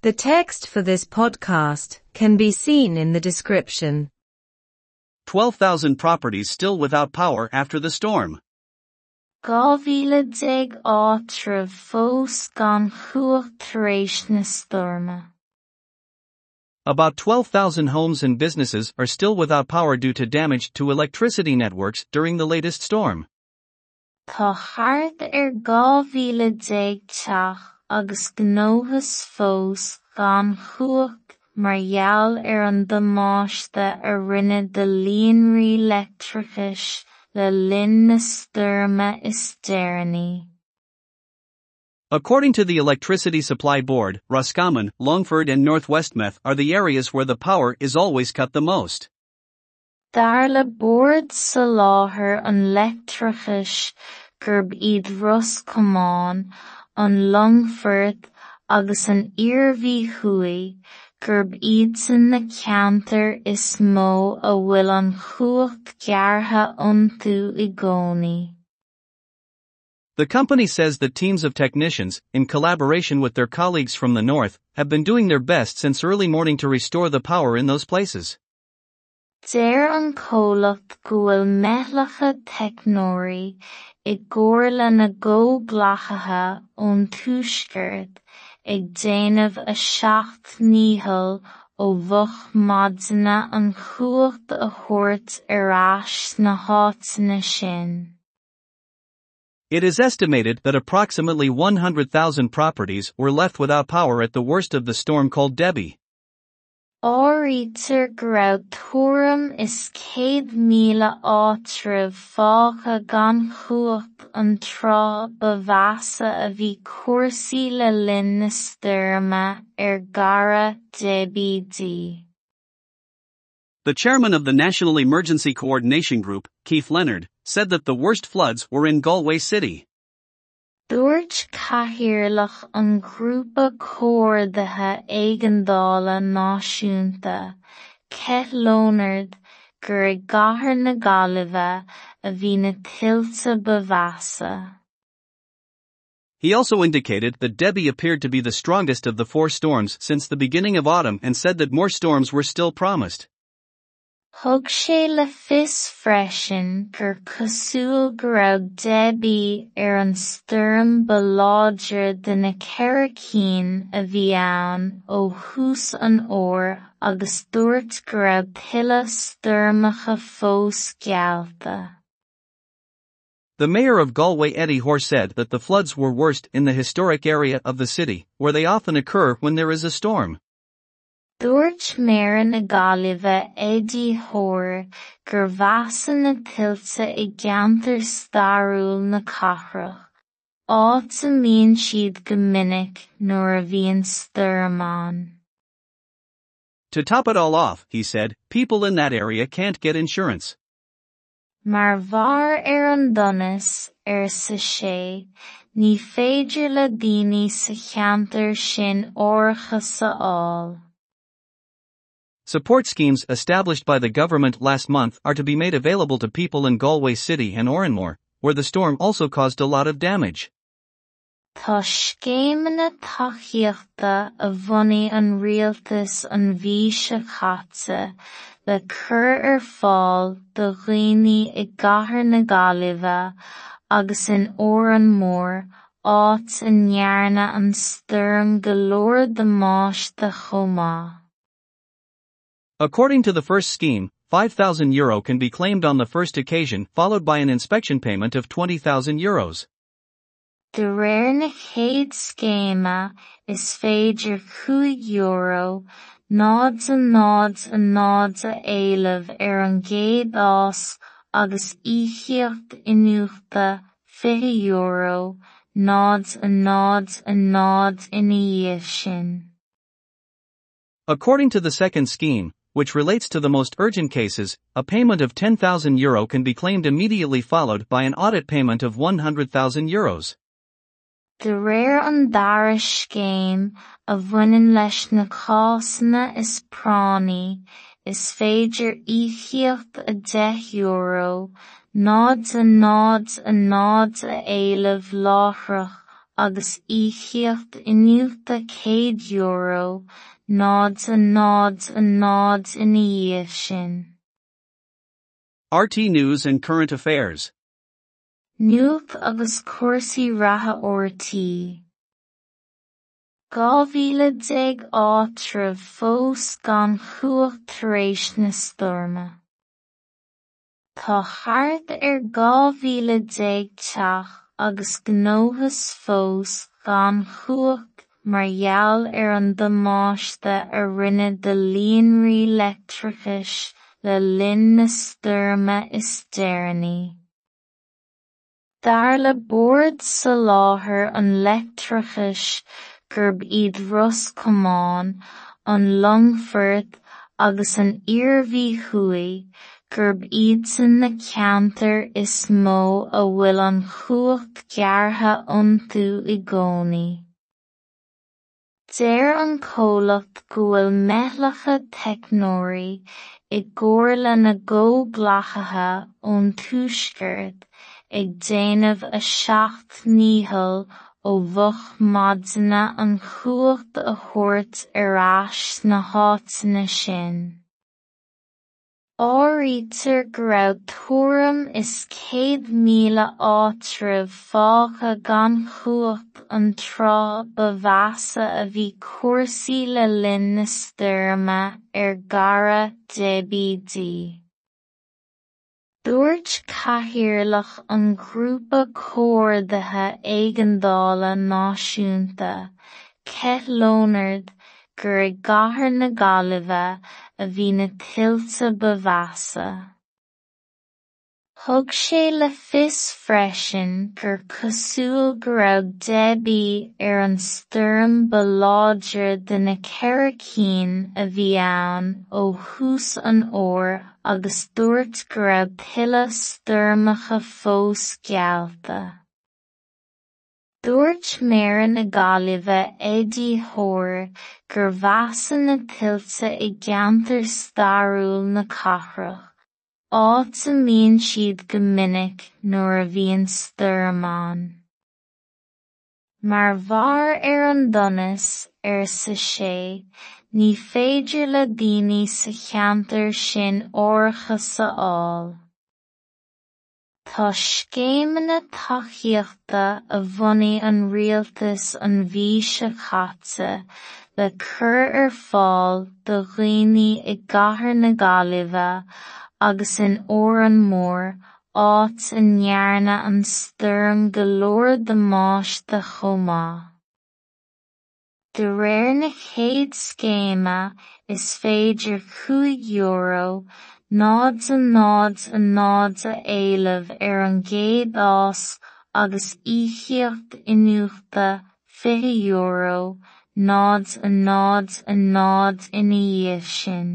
The text for this podcast can be seen in the description. 12,000 properties still without power after the storm. Gábhíle áitriamh fós gan chuacht na storma. About 12,000 homes and businesses are still without power due to damage to electricity networks during the latest storm. Tá thart ar gábhíle teach agus gnóthas fós gan chuacht mar gheall ar an damáiste a rinne de líonraí leictreachais le linn na stoirme is deireanaí. According to the Electricity Supply Board, Roscommon, Longford and North Westmeath are the areas where the power is always cut the most. Dar le Bord Soláthair an leictreachais gurb iad Roscommon an Longford agus an Iarmhí Thuaidh, gurb iad san na ceantar is mó a bhfuil an chuacht gearrtha iontu i gcónaí. The company says that teams of technicians, in collaboration with their colleagues from the north, have been doing their best since early morning to restore the power in those places. Deir an comhlacht go bhfuil methlacha teicneoirí i gcomhar le na gcomhglachaithe ón tuaisceart ag déanamh a seacht nícheal ó bhuc maideanna an chuacht a thabhairt ar ais na háiteanna sin. It is estimated that approximately 100,000 properties were left without power at the worst of the storm called Debi. Is céad míle gan an trá a bhí cúrsaí le na ar gara Debi The chairman of the National Emergency Coordination Group, Keith Leonard, said that the worst floods were in Galway City. Dúirt cathaoirleach an grúpa comhordaithe éigeandála náisiúnta, Keith Leonard, gur i gcathair na Gaillimhe a bhí na tuilte He also indicated that Debi appeared to be the strongest of the four storms since the beginning of autumn and said that more storms were still promised. Sé le fios freisin gur cosúil go raibh Debi ar an stoirm ba láidir de na Ceiricín a ann ó thús an óir agus dúirt go raibh tuilleadh stoirmeacha fós. The mayor of Galway Eddie Hoare said that the floods were worst in the historic area of the city, where they often occur when there is a storm. Dúirt méar na Gaillimhe Hoare gur bheasan na tuilte i gceantar stairiúil na cathrach, áit a mbíonn siad go minic nuair a bhíonn To top it all off, he said, people in that area can't get insurance. Mar bharr ar an donas ar sa sé, ní féidir le daoine sa cheantar sin áirithe sa Support schemes established by the government last month are to be made available to people in Galway City and Oranmore, where the storm also caused a lot of damage. Tá scéimeanna taithíochta a bhunaigh an rialtas an bhí se chaite le cur er ar agus in Oranmore áit a ndearna an stoirm go leor d'Amáiste chomh According to the first scheme, 5,000 euro can be claimed on the first occasion followed by an inspection payment of 20,000 euros. De réir na chéad is chuaig euro, nád a nád a nád a éileamh ar an gcéad ás agus inniuachta fiche euro, nád a nád a nád ina sin. According to the second scheme, which relates to the most urgent cases, a payment of 10,000 euro can be claimed immediately followed by an audit payment of 100,000 euros. The rare an daras céim a bhaineann leis na cásanna is pránaí, is féidir íochaíocht a 10 euro, nád a nád a nád a éileamh láithreach íochacht inniuachta céad euro, nods and nods and nods in sin. RTÉ News and Current Affairs. Nuach agus ortaí. Gá mhíle déag áitriamh fós gan chuacht tar éis na stoirme. Tá ar gá mhíle teach agus gnóthas fós gan chuacht margheall ar an damáiste a rinne de líonraí leictreachais le linn na stoirme is deireanaí. D'fhear le bord sa láthair an leictreachais gurb iad Roscommon, an Longford agus an Iarrmhaí Chuaigh, gurb iad san na ceantar is mó a bhfuil an chuacht gearrtha iontu i gcónaí. Deir an comhlacht go bhfuil methlacha teicneoirí i gcomhar lena gcomhghlachaithe ón tuaisceart ag a seacht nícheal ó bhuc maideanna an chuacht a sna háiteanna sin. Áirítear go raibh tuairim is céad míle áitriamh fágtha gan chuacht an trá ba mheasa a bhí cuasaí le linn na stoirme ar gara DVD. Dúirt cathaoirleach an grúpa comhordaithe éigeandála náisiúnta, Ket Leonard, gur gcathair na Gaillimhe a bhí na tuilte ba mheasa. Thug sé le fios freisin gur cosúil go raibh Debi ar er an stoirm ba de na a bhí ann ó thús an óir agus dúirt go raibh stoirmeacha fós. Dúirt méireann na Gaillimhe Eddie Hoare gur mheasann na tuilte i gceantar stairiúil na cathrach, áit a mbíonn siad go minic nuair a bhíonn stoirm ann. Mar mhar ar an donas ar sa sé, ní féidir le daoine sa cheantar sin áirithe sa fháil. Tá scéimeanna taithíochta a bhunaigh an rialtas an bhí seo caite le cur ar fáil do dhaoine i gcathair na Gaillimhe agus in ór an mór áit a ndearnadh an stoirm go leor damáiste chomh maith. De réir na chéad scéime is féidir cúig euro nád a nods a nods a éileamh ar an gcéad ás agus íochaíocht inniuachta fiche euro, nád a nád a nád ina dhéobh sin.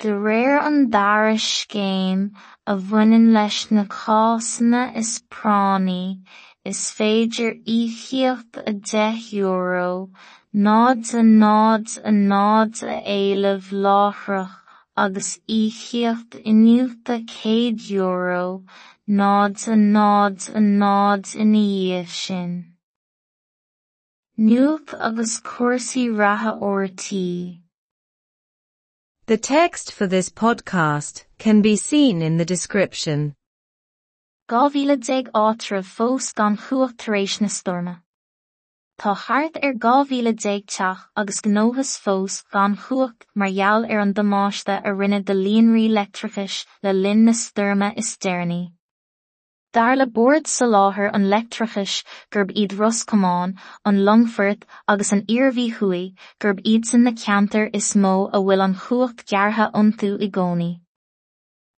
De réir an dara scéim a bhaineann leis na is pránaí, is féidir íochaíocht a deich euro, nád a nád a nád a éileamh láithreach agus íochaíocht inniuachta céad euro, nád a nád a nád ina dhéobh sin. Nuacht agus cuasaí ratha ortaí. The text for this podcast can be seen in the description. Gá mhíle déag fós gan chuacht tar na stoirme. Tá thart ar dhá mhíle déag teach agus gnóthas fós gan chuacht margheall ar an damáiste a rinne de líonraí leictreachais le linn na stoirme is deireanaí. D'fhear le bord sa láthair an leictreachais gurb iad Roscommon, an Longford agus an Iarrmhaí Chuaigh gurb iad san na ceantar is mó a bhfuil an chuacht gearrtha iontu i gcónaí.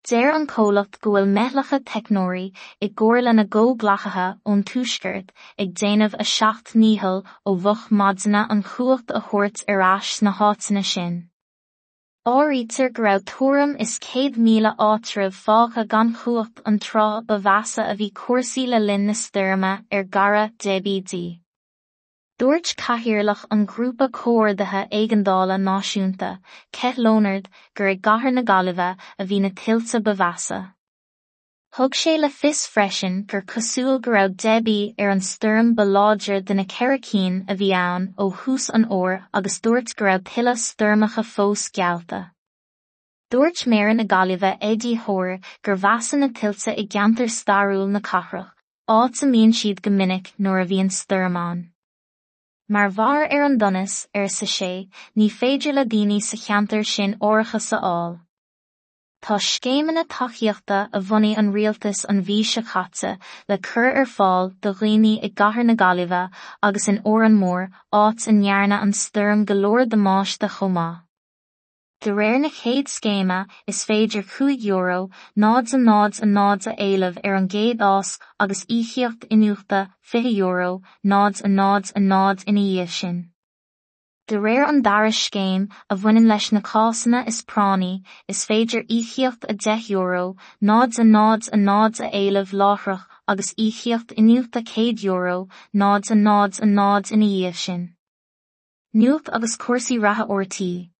Deir an comhlacht go bhfuil methlacha teicneoirí i gcomhar lena gcomhghlachaithe ón tuaisceart ag déanamh a seacht nícheal ó bhuc maideanna an chuacht a thabhairt ar ais na háiteanna sin. Áirítear go raibh tuairim is céad míle áitriamh fágtha gan chuacht an trá ba mheasa a bhí cuasaí le linn na stoirme ar gara DVD. Dúirt cathaoirleach an grúpa comhordaithe éigeandála náisiúnta, Ket Leonard, gur i gcathair na Gaillimhe a bhí na tuilte ba mheasa. Thug sé le fis freisin gur cosúil go raibh débí ar an stoirm ba láidir de na ceiricín a bhí ann ó thús an óir agus dúirt go raibh tuile stoirmacha fós gealta. Dúirt méran na gaillimhe Eddie Hoare gur bheasan na tiltte i gceantar starúil na cathrach, áit a míonn siad go minic nuair a bhíon stoirmán. Mar bhar ar an donas ar sa sé, ní féidir le daoine sa cheantar sin áiricha sa áil. Tá scéimeanna taithíochta a bhunaigh an rialtas an bhí se chaite le cur ar fáil do dhaoine i gcathair na Gaillimhe agus in ór an mór áit in nearna an stoirm go leor damáiste chomá. De réir na chéad scéime is féidir 5 euro, náds a náds a náds a éilemh ar an géad ás agus íchiocht inúachta 5 euro, náds a náds a náds ina dhéobh sin. De réir an daras céim a bhaineann leis na cásanna is pránaí is féidir íchiocht a 10 euro, náds a náds a náds a éilemh láthrach agus íchiocht inniucht a 100 euro, náds a náds a náds ina dhéobh sin. Nuach agus cuasaí ratha ortaí.